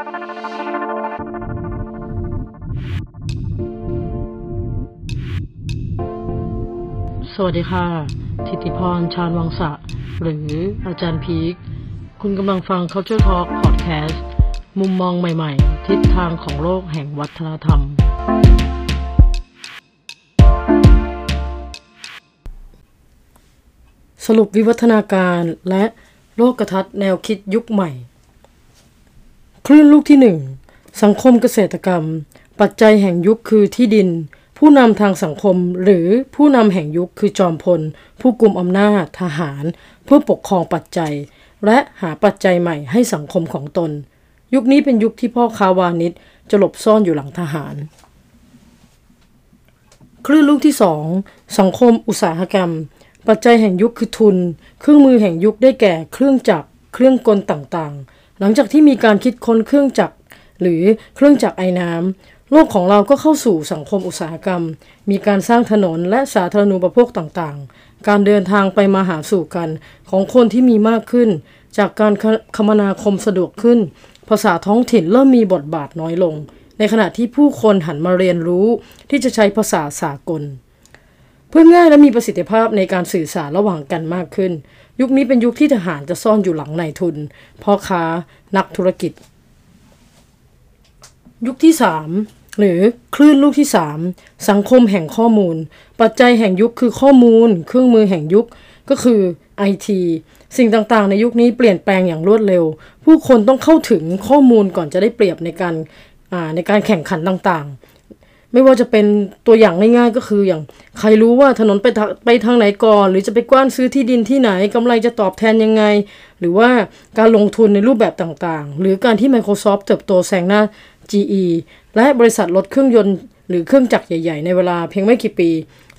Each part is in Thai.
สวัสดีค่ะ ทิติพร ชาญวังสะ หรืออาจารย์พีค คุณกำลังฟัง Culture Talk Podcast มุมมองใหม่ๆ ทิศทางของโลกแห่งวัฒนธรรม สรุปวิวัฒนาการและโลกทัศน์แนวคิดยุคใหม่ คลื่นลูกที่หนึ่งสังคมเกษตรกรรม ปัจจัยแห่งยุคคือที่ดิน ผู้นำทางสังคมหรือผู้นำแห่งยุคคือจอมพล ผู้กลุ่มอำนาจทหาร เพื่อปกครองปัจจัย และหาปัจจัยใหม่ให้สังคมของตน ยุคนี้เป็นยุคที่พ่อค้าวานิชจะหลบซ่อนอยู่หลังทหาร คลื่นลูกที่สองสังคมอุตสาหกรรม ปัจจัยแห่งยุคคือทุน เครื่องมือแห่งยุคได้แก่เครื่องจักรเครื่องกลต่างๆ หลังจากที่มีการคิดค้นเครื่องจักรหรือเครื่องจักรไอ้น้ำโลกของเราก็เข้าสู่สังคมอุตสาหกรรม มีการสร้างถนนและสาธารณูปโภคต่างๆ การเดินทางไปมาหาสู่กันของคนที่มีมากขึ้น จากการคคมนาคมสะดวกขึ้น ภาษาท้องถิ่นเริ่มมีบทบาทน้อยลง ในขณะที่ผู้คนหันมาเรียนรู้ที่จะใช้ภาษาสากล เพื่อง่ายและมีประสิทธิภาพในการสื่อสารระหว่างกันมากขึ้น ยุคนี้เป็นยุคที่ทหารจะซ่อนอยู่หลังนายทุน พ่อค้า นักธุรกิจ ยุคที่ 3 หรือคลื่นลูกที่ 3 สังคมแห่งข้อมูล ปัจจัยแห่งยุคคือข้อมูล เครื่องมือแห่งยุคก็คือ IT สิ่งต่างๆ ในยุคนี้เปลี่ยนแปลงอย่างรวดเร็ว ผู้คนต้องเข้าถึงข้อมูลก่อนจะได้เปรียบในการในการแข่งขันต่างๆ ไม่ว่าจะเป็นตัวอย่างง่ายๆก็คืออย่าง ใครรู้ว่าถนนไปไปทางไหนก่อน หรือจะไปกว้านซื้อที่ดินที่ไหนกำไรจะตอบแทนยังไง หรือว่าการลงทุนในรูปแบบต่างๆ หรือการที่ Microsoft เติบโตแซงหน้า GE และบริษัทรถเครื่องยนต์ หรือเครื่องจักรใหญ่ ๆ ในเวลาเพียงไม่กี่ปี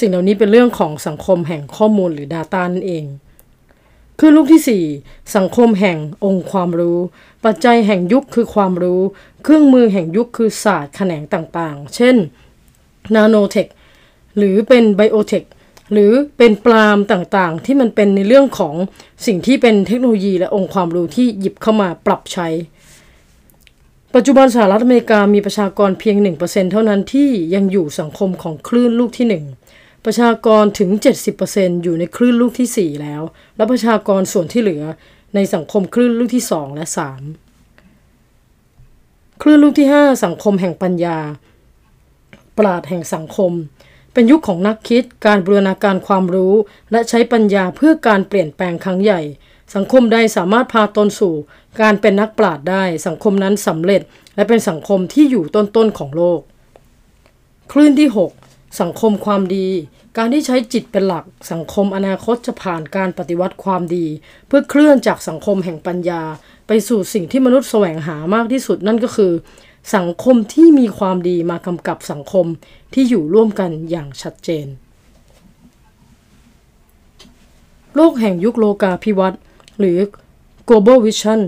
สิ่งเหล่านี้เป็นเรื่องของสังคมแห่งข้อมูลหรือ Data นั่นเอง คือลูกที่ 4 สังคมแห่งองค์ความรู้ ปัจจัยแห่งยุคคือความรู้ เครื่องมือแห่งยุคคือศาสตร์แขนงต่างๆ เช่น นาโนเทค หรือเป็นไบโอเทค หรือเป็นปรามต่างๆ ที่มันเป็นในเรื่องของสิ่งที่เป็นเทคโนโลยีและองค์ความรู้ที่หยิบเข้ามาปรับใช้ ปัจจุบันสหรัฐอเมริกามีประชากรเพียง 1%เท่านั้นที่ยังอยู่สังคมของคลื่นลูกที่ 1 ประชากรถึง 70%อยู่ในคลื่นลูกที่ 4 แล้ว และประชากรส่วนที่เหลือในสังคมคลื่นลูกที่ 2 และ 3 คลื่นลูกที่ 5 สังคมแห่งปัญญา ปราดแห่งสังคม เป็นยุคของนักคิด การบูรณาการความรู้ และใช้ปัญญาเพื่อการเปลี่ยนแปลงครั้งใหญ่ สังคมใดสามารถพาตนสู่ การเป็นนักปราดได้ สังคมนั้นสำเร็จ และเป็นสังคมที่อยู่ต้นๆของโลก คลื่นที่ 6 สังคมความดี การที่ใช้จิตเป็นหลัก สังคมอนาคตจะผ่านการปฏิวัติความดี เพื่อเคลื่อนจากสังคมแห่งปัญญา ไปสู่สิ่งที่มนุษย์แสวงหามากที่สุดนั่นก็คือ สังคมที่มีความดีมากำกับสังคมที่อยู่ร่วมกันอย่างชัดเจน โลกแห่งยุคโลกาภิวัตน์หรือ global vision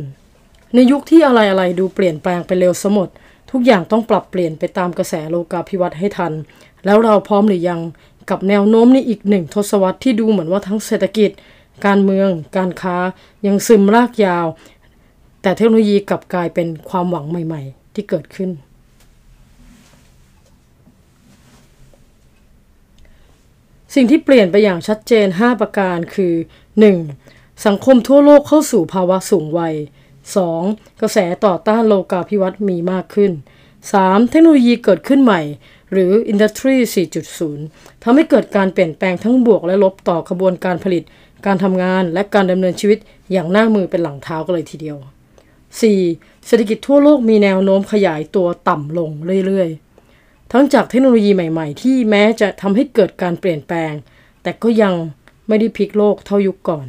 ในยุคที่อะไรๆดูเปลี่ยนแปลงไปเร็วสมด ทุกอย่างต้องปรับเปลี่ยนไปตามกระแสโลกาภิวัตน์ให้ทัน แล้วเราพร้อมหรือยังกับแนวโน้มในอีกหนึ่งทศวรรษที่ดูเหมือนว่าทั้งเศรษฐกิจ การเมือง การค้ายังซึมรากยาว แต่เทคโนโลยีกลับกลายเป็นความหวังใหม่ ๆ ที่เกิดขึ้น สิ่งที่เปลี่ยนไปอย่างชัดเจน 5 ประการคือ 1. สังคมทั่วโลกเข้าสู่ภาวะสูงวัย 2. กระแสต่อต้านโลกาภิวัตน์มีมากขึ้น 3. เทคโนโลยีเกิดขึ้นใหม่ หรือ Industry 4.0 ทำให้เกิดการเปลี่ยนแปลงทั้งบวกและลบต่อกระบวนการผลิต การทำงานและการดำเนินชีวิตอย่างหน้ามือเป็นหลังเท้ากันเลยทีเดียว 4. เศรษฐกิจทั่วโลกมีแนวโน้มขยายตัวต่ำลงเรื่อยๆ ทั้งจากเทคโนโลยีใหม่ๆ ที่แม้จะทำให้เกิดการเปลี่ยนแปลง แต่ก็ยังไม่ได้พลิกโลกเท่ายุคก่อน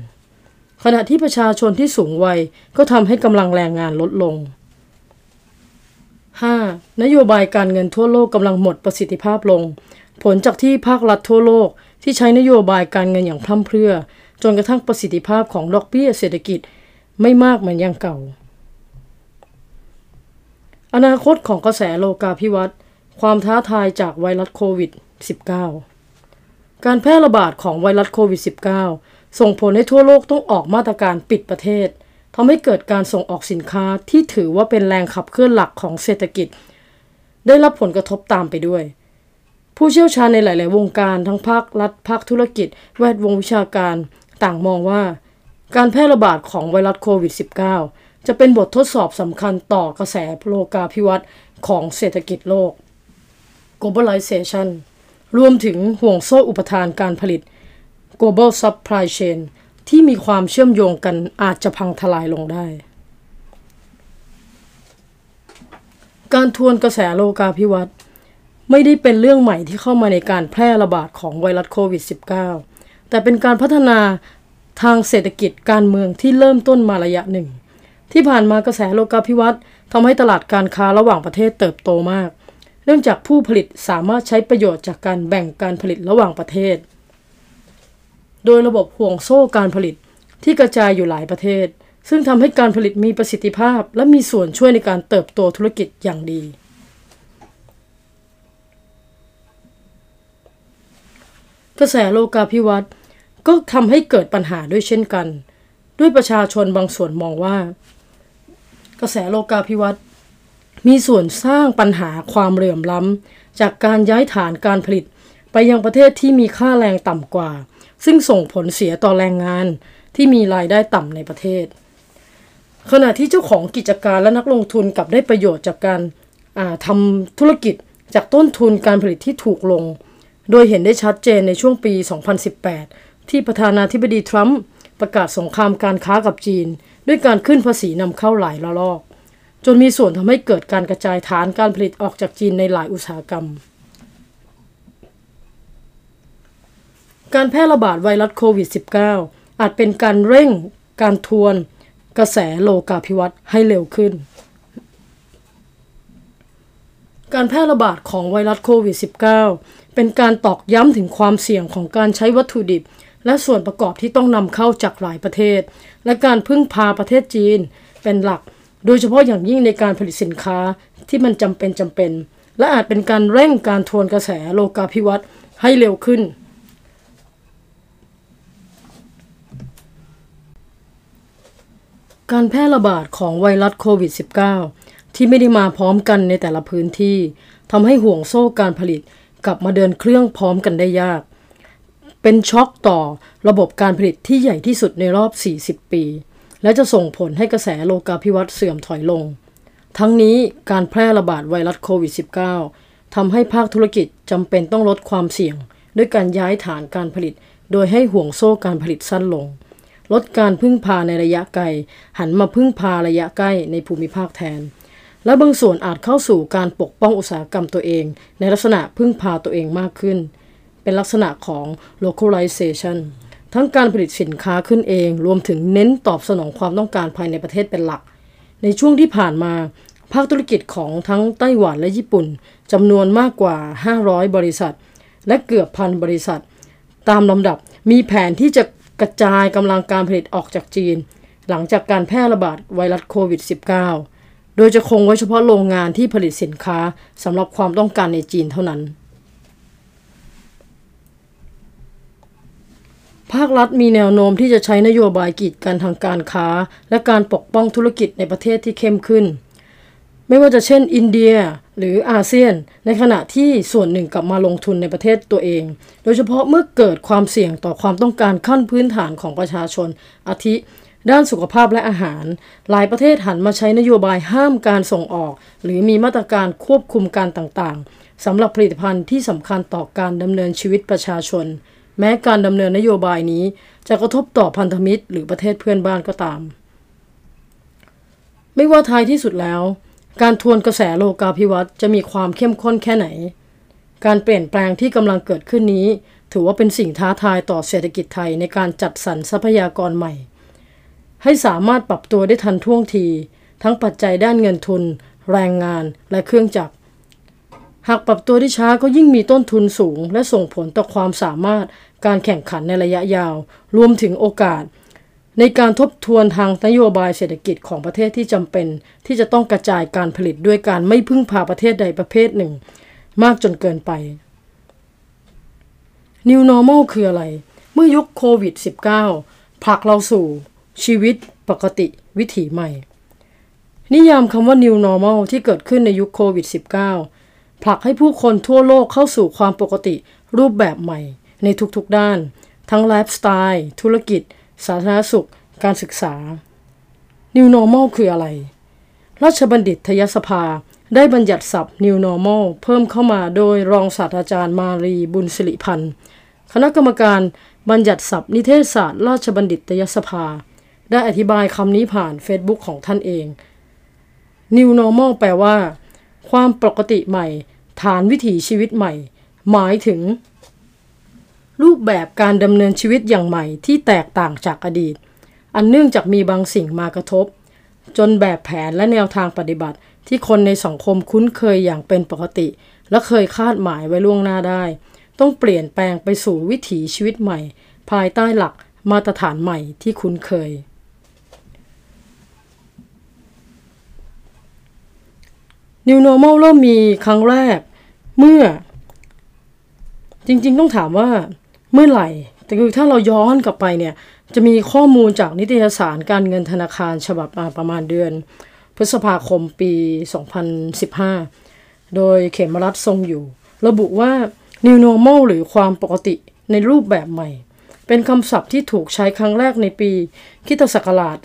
ขณะที่ประชาชนที่สูงวัยก็ทำให้กำลังแรงงานลดลง นโยบายการเงินทั่วโลกกำลังหมดประสิทธิภาพลง ผลจากที่ภาครัฐทั่วโลกที่ใช้นโยบายการเงินอย่างพร่ำเพรื่อ จนกระทั่งประสิทธิภาพของดอกเบี้ยเศรษฐกิจไม่มากเหมือนอย่างเก่า อนาคตของกระแสโลกาภิวัตน์ความท้าทายจากไวรัสโควิด -19 การแพร่ระบาดของไวรัสโควิด -19 ส่งผลให้ทั่วโลกต้องออกมาตรการปิดประเทศ ทำให้เกิดการส่งออกสินค้าที่ถือว่าเป็นแรงขับเคลื่อนหลักของเศรษฐกิจ ได้รับผลกระทบตามไปด้วย ผู้เชี่ยวชาญในหลาย ๆ วงการทั้งภาครัฐภาคธุรกิจ แวดวงวิชาการต่างมองว่า การแพร่ระบาดของไวรัสโควิด -19 จะเป็นบททดสอบสำคัญต่อกระแสโลกาภิวัตน์ของเศรษฐกิจโลก globalization รวมถึงห่วงโซ่อุปทานการผลิต global supply chain ที่มีความเชื่อมโยงกันอาจจะพังทลายลงได้ การทวนกระแสโลกาภิวัตน์ไม่ได้เป็นเรื่องใหม่ที่เข้ามาในการแพร่ระบาดของไวรัสโควิด -19 แต่เป็นการพัฒนาทางเศรษฐกิจการเมืองที่เริ่มต้นมาระยะหนึ่ง ที่ผ่านมากระแสโลกาภิวัตน์ทำให้ตลาดการค้าระหว่างประเทศเติบโตมาก เนื่องจากผู้ผลิตสามารถใช้ประโยชน์จากการแบ่งการผลิตระหว่างประเทศ โดยระบบห่วงโซ่การผลิตที่กระจายอยู่หลายประเทศ ซึ่งทำให้การผลิตมีประสิทธิภาพ และมีส่วนช่วยในการเติบโตธุรกิจอย่างดี กระแสโลกาภิวัตน์ก็ทำให้เกิดปัญหาด้วยเช่นกัน ด้วยประชาชนบางส่วนมองว่า กระแสโลกาภิวัตน์มีส่วนสร้างปัญหาความเหลื่อมล้ำจากการย้ายฐานการผลิตไปยังประเทศที่มีค่าแรงต่ำกว่า ซึ่งส่งผลเสียต่อแรงงานที่มีรายได้ต่ำในประเทศ ขณะที่เจ้าของกิจการและนักลงทุนกลับได้ประโยชน์จากการทำธุรกิจจากต้นทุนการผลิตที่ถูกลง โดยเห็นได้ชัดเจนในช่วงปี 2018 ที่ประธานาธิบดีทรัมป์ประกาศสงครามการค้ากับจีน ด้วยการขึ้นภาษีนำเข้าหลายระลอก จนมีส่วนทำให้เกิดการกระจายฐานการผลิตออกจากจีนในหลายอุตสาหกรรม การแพร่ระบาดไวรัสโควิด -19 อาจเป็นการเร่งการทวน กระแสโลกาภิวัตน์ให้เร็วขึ้น การแพร่ระบาดของไวรัสโควิด -19 เป็นการตอกย้ำถึงความเสี่ยงของการใช้วัตถุดิบ และส่วนประกอบที่ต้องนำเข้าจากหลายประเทศ และการพึ่งพาประเทศจีน เป็นหลัก โดยเฉพาะอย่างยิ่งในการผลิตสินค้าที่มันจำเป็นจำเป็น และอาจเป็นการเร่งการทวนกระแสโลกาภิวัตน์ให้เร็วขึ้น การแพร่ระบาดของไวรัสโควิด -19 ที่ไม่ได้มาพร้อมกันในแต่ละพื้นที่ทำให้ห่วงโซ่การผลิตกลับมาเดินเครื่องพร้อมกันได้ยาก เป็นช็อคต่อระบบการผลิตที่ใหญ่ที่สุดในรอบ 40 ปี และจะส่งผลให้กระแสโลกาภิวัตน์เสื่อมถอยลง ทั้งนี้การแพร่ระบาดไวรัสโควิด -19 ทำให้ภาคธุรกิจจำเป็นต้องลดความเสี่ยง ด้วยการย้ายฐานการผลิต โดยให้ห่วงโซ่การผลิตสั้นลง ลดการพึ่งพาในระยะไกล หันมาพึ่งพาระยะใกล้ในภูมิภาคแทน และบางส่วนอาจเข้าสู่การปกป้องอุตสาหกรรมตัวเอง ในลักษณะพึ่งพาตัวเองมากขึ้น เป็นลักษณะของ localization ทั้งการผลิตสินค้าขึ้นเอง รวมถึงเน้นตอบสนองความต้องการภายในประเทศเป็นหลัก ในช่วงที่ผ่านมาภาคธุรกิจของทั้งไต้หวันและญี่ปุ่นจำนวนมากกว่า 500 บริษัท และเกือบพันบริษัท ตามลำดับมีแผนที่จะ กระจายกำลังการผลิตออกจากจีน หลังจากการแพร่ระบาดไวรัสโควิด -19 โดยจะคงไว้เฉพาะโรงงานที่ผลิตสินค้าสำหรับความต้องการในจีนเท่านั้น ภาครัฐมีแนวโน้มที่จะใช้นโยบายกีดกันทางการค้า และการปกป้องธุรกิจในประเทศที่เข้มขึ้น ไม่ว่าจะเช่น อินเดีย หรืออาเซียน ในขณะที่ส่วนหนึ่งกลับมาลงทุนในประเทศตัวเอง โดยเฉพาะเมื่อเกิดความเสี่ยงต่อความต้องการขั้นพื้นฐานของประชาชน อาทิ ด้านสุขภาพและอาหาร หลายประเทศหันมาใช้นโยบายห้ามการส่งออก หรือมีมาตรการควบคุมการต่างๆสำหรับผลิตภัณฑ์ที่สำคัญต่อการดำเนินชีวิตประชาชน แม้การดำเนินนโยบายนี้ จะกระทบต่อพันธมิตร หรือประเทศเพื่อนบ้านก็ตาม ไม่ว่าท้ายที่สุดแล้ว การทวนกระแสโลกาภิวัตน์จะมีความเข้มข้นแค่ไหน การเปลี่ยนแปลงที่กำลังเกิดขึ้นนี้ ถือว่าเป็นสิ่งท้าทายต่อเศรษฐกิจไทยในการจัดสรรทรัพยากรใหม่ ให้สามารถปรับตัวได้ทันท่วงที ทั้งปัจจัยด้านเงินทุน แรงงานและเครื่องจักร หากปรับตัวได้ช้าก็ยิ่งมีต้นทุนสูง และส่งผลต่อความสามารถการแข่งขันในระยะยาว รวมถึงโอกาส ในการทบทวนทางนโยบายเศรษฐกิจของประเทศที่จำเป็น ที่จะต้องกระจายการผลิตด้วยการไม่พึ่งพาประเทศใดประเภทหนึ่ง มากจนเกินไป New Normal คืออะไร เมื่อยุคโควิด -19 ผลักเราสู่ ชีวิตปปกติวิถีใหม่ นิยามคำว่า new normal ที่เกิดขึ้นในยุคโควิด -19 ผลักให้ผู้คนทั่วโลกเข้าสู่ความปกติรูปแบบใหม่ ในทุกๆด้าน ทั้งไลฟ์สไตล์ ธุรกิจ สาธารณสุข การศึกษา New Normal คืออะไร ราชบัณฑิตยสภาได้บัญญัติศัพท์ New Normal เพิ่มเข้ามาโดยรองศาสตราจารย์มารีบุญสิริพันธ์ คณะกรรมการบัญญัติศัพท์ นิเทศศาสตร์ราชบัณฑิตยสภา ได้อธิบายคำนี้ผ่าน Facebook ของท่านเอง New Normal แปลว่า ความปกติใหม่ ฐานวิถีชีวิตใหม่ หมายถึง รูปแบบการดำเนินชีวิตอย่างใหม่ที่แตกต่างจากอดีต อันเนื่องจากมีบางสิ่งมากระทบ จนแบบแผนและแนวทางปฏิบัติ ที่คนในสังคมคุ้นเคยอย่างเป็นปกติ และเคยคาดหมายไว้ล่วงหน้าได้ ต้องเปลี่ยนแปลงไปสู่วิถีชีวิตใหม่ ภายใต้หลักมาตรฐานใหม่ที่คุ้นเคย New Normal เริ่มมีครั้งแรกเมื่อ จริงๆ ต้องถามว่า เมื่อไหร่ แต่คือถ้าเราย้อนกลับไปเนี่ย จะมีข้อมูลจากนิตยสารการเงินธนาคารฉบับมาประมาณเดือน พฤษภาคมปี 2015 โดยเขมรัฐทรงอยู่ ระบุว่า New Normal หรือความปกติในรูปแบบใหม่ เป็นคำศัพท์ที่ถูกใช้ครั้งแรกในปีคริสตศักราช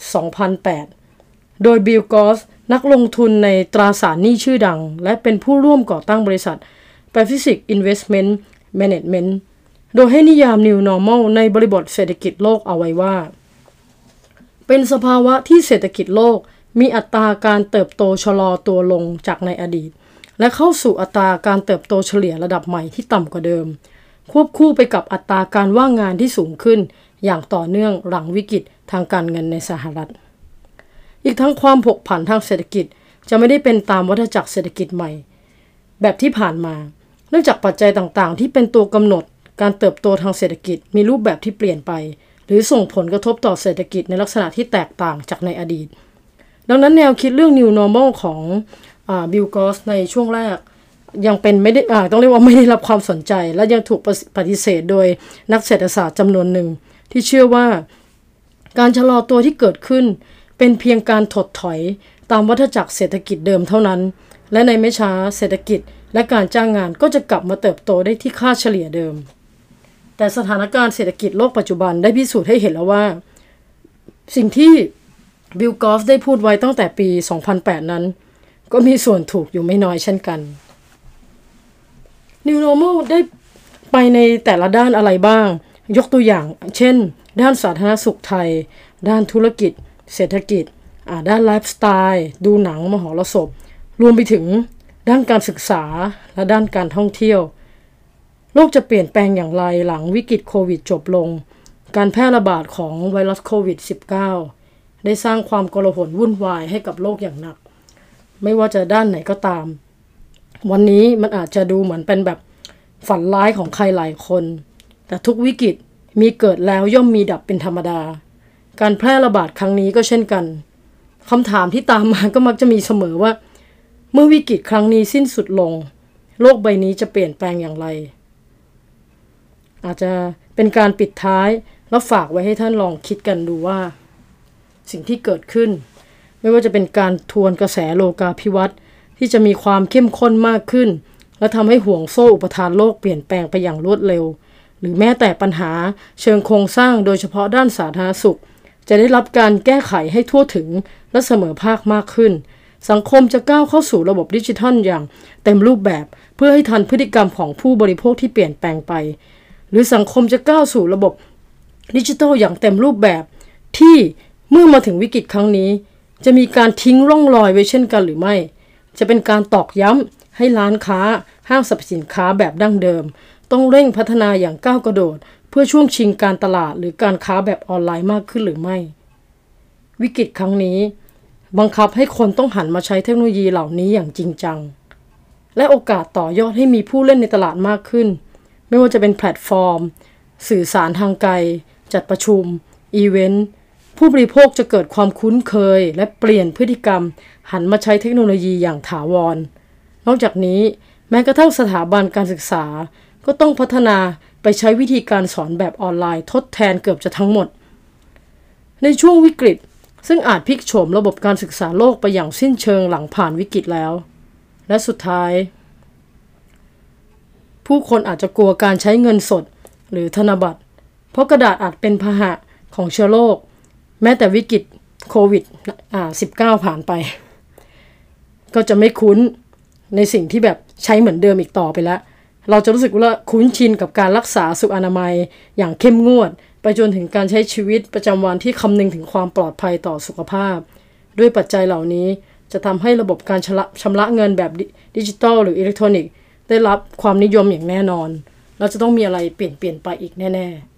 2008 โดยบิลกอสนักลงทุนในตราสารหนี้ชื่อดัง และเป็นผู้ร่วมก่อตั้งบริษัท Pacific Investment Management โดยให้นิยาม New Normal ในบริบทเศรษฐกิจโลกเอาไว้ว่า เป็นสภาวะที่เศรษฐกิจโลก มีอัตราการเติบโตชะลอตัวลงจากในอดีต และเข้าสู่อัตราการเติบโตเฉลี่ยระดับใหม่ที่ต่ำกว่าเดิม ควบคู่ไปกับอัตราการว่างงานที่สูงขึ้น อย่างต่อเนื่องหลังวิกฤตทางการเงินในสหรัฐ อีกทั้งความผกผันทางเศรษฐกิจจะไม่ได้เป็นตามวัฏจักรเศรษฐกิจใหม่ แบบที่ผ่านมา เนื่องจากปัจจัยต่างๆ ที่เป็นตัวกำหนด การเติบโตทางเศรษฐกิจมีรูปแบบที่เปลี่ยนไป หรือส่งผลกระทบต่อเศรษฐกิจในลักษณะที่แตกต่างจากในอดีต ดังนั้นแนวคิดเรื่อง New Normal ของบิลกอสในช่วงแรก ยังเป็นไม่ได้ต้องเรียกว่าไม่ได้รับความสนใจ และยังถูกปฏิเสธโดยนักเศรษฐศาสตร์จำนวนหนึ่ง ที่เชื่อว่าการชะลอตัวที่เกิดขึ้น เป็นเพียงการถดถอยตามวัฏจักรเศรษฐกิจเดิมเท่านั้น และในไม่ช้าเศรษฐกิจและการจ้างงานก็จะกลับมาเติบโตได้ที่ค่าเฉลี่ยเดิม แต่สถานการณ์เศรษฐกิจโลกปัจจุบันได้พิสูจน์ให้เห็นแล้วว่า สิ่งที่บิลกอฟได้พูดไว้ตั้งแต่ปี 2008 นั้น ก็มีส่วนถูกอยู่ไม่น้อยเช่นกัน New Normal ได้ไปในแต่ละด้านอะไรบ้าง ยกตัวอย่าง เช่น ด้านสาธารณสุขไทย ด้านธุรกิจ เศรษฐกิจ ด้านไลฟ์สไตล์ ดูหนังมหรสพ รวมไปถึงด้านการศึกษาและด้านการท่องเที่ยว โลกจะเปลี่ยนแปลงอย่างไรหลังวิกฤตโควิดจบลง การแพร่ระบาดของไวรัสโควิด -19 ได้สร้างความโกลาหลวุ่นวายให้กับโลกอย่างหนัก ไม่ว่าจะด้านไหนก็ตาม วันนี้มันอาจจะดูเหมือนเป็นแบบฝันร้ายของใครหลายคน แต่ทุกวิกฤตมีเกิดแล้วย่อมมีดับเป็นธรรมดา การแพร่ระบาดครั้งนี้ก็เช่นกันคำถามที่ตามมาก็มักจะมีเสมอว่า เมื่อวิกฤตครั้งนี้สิ้นสุดลง โลกใบนี้จะเปลี่ยนแปลงอย่างไร อาจจะเป็นการปิดท้าย แล้วฝากไว้ให้ท่านลองคิดกันดูว่า สิ่งที่เกิดขึ้น ไม่ว่าจะเป็นการทวนกระแสโลกาภิวัตน์ที่จะมีความเข้มข้นมากขึ้น และทำให้ห่วงโซ่อุปทานโลกเปลี่ยนแปลงไปอย่างรวดเร็ว หรือแม้แต่ปัญหาเชิงโครงสร้างโดยเฉพาะด้านสาธารณสุข จะได้รับการแก้ไขให้ทั่วถึงและเสมอภาคมากขึ้น สังคมจะก้าวเข้าสู่ระบบดิจิทัลอย่าง เต็มรูปแบบเพื่อให้ทันพฤติกรรมของผู้บริโภคที่เปลี่ยนแปลงไป หรือสังคมจะก้าวสู่ระบบดิจิทัลอย่างเต็มรูปแบบ ที่เมื่อมาถึงวิกฤตครั้งนี้ จะมีการทิ้งร่องรอยไว้เช่นกันหรือไม่ จะเป็นการตอกย้ำให้ร้านค้า ห้างสรรพสินค้าแบบดั้งเดิม ต้องเร่งพัฒนาอย่างก้าวกระโดด เพื่อช่วงชิงการตลาดหรือการค้าแบบออนไลน์มากขึ้นหรือไม่ วิกฤตครั้งนี้ บังคับให้คนต้องหันมาใช้เทคโนโลยีเหล่านี้อย่างจริงจัง และโอกาสต่อยอดให้มีผู้เล่นในตลาดมากขึ้น ไม่ว่าจะเป็นแพลตฟอร์ม สื่อสารทางไกล จัดประชุม อีเวนต์ ผู้บริโภคจะเกิดความคุ้นเคย และเปลี่ยนพฤติกรรม หันมาใช้เทคโนโลยีอย่างถาวร นอกจากนี้แม้กระทั่งสถาบันการศึกษา ก็ต้องพัฒนาไปใช้วิธีการสอนแบบออนไลน์ทดแทนเกือบจะทั้งหมด ในช่วงวิกฤต ซึ่งอาจพลิกโฉมระบบการศึกษาโลกไปอย่างสิ้นเชิงหลังผ่านวิกฤตแล้ว และสุดท้าย ผู้คนอาจจะกลัวการใช้เงินสดหรือธนบัตร เพราะกระดาษอาจเป็นพาหะของเชื้อโรค แม้แต่วิกฤตโควิด19 ผ่านไป ก็จะไม่คุ้นในสิ่งที่แบบใช้เหมือนเดิมอีกต่อไปแล้ว เราจะรู้สึกว่าคุ้นชินกับการรักษาสุขอนามัยอย่างเข้มงวด ไปจนถึงการใช้ชีวิตประจำวันที่คำนึงถึงความปลอดภัยต่อสุขภาพ ด้วยปัจจัยเหล่านี้จะทำให้ระบบการชำระชำระเงินแบบดิจิตอลหรืออิเล็กทรอนิกส์ ได้รับความนิยมอย่างแน่นอน เราจะต้องมีอะไรเปลี่ยนเปลี่ยนไปอีกแน่ ๆ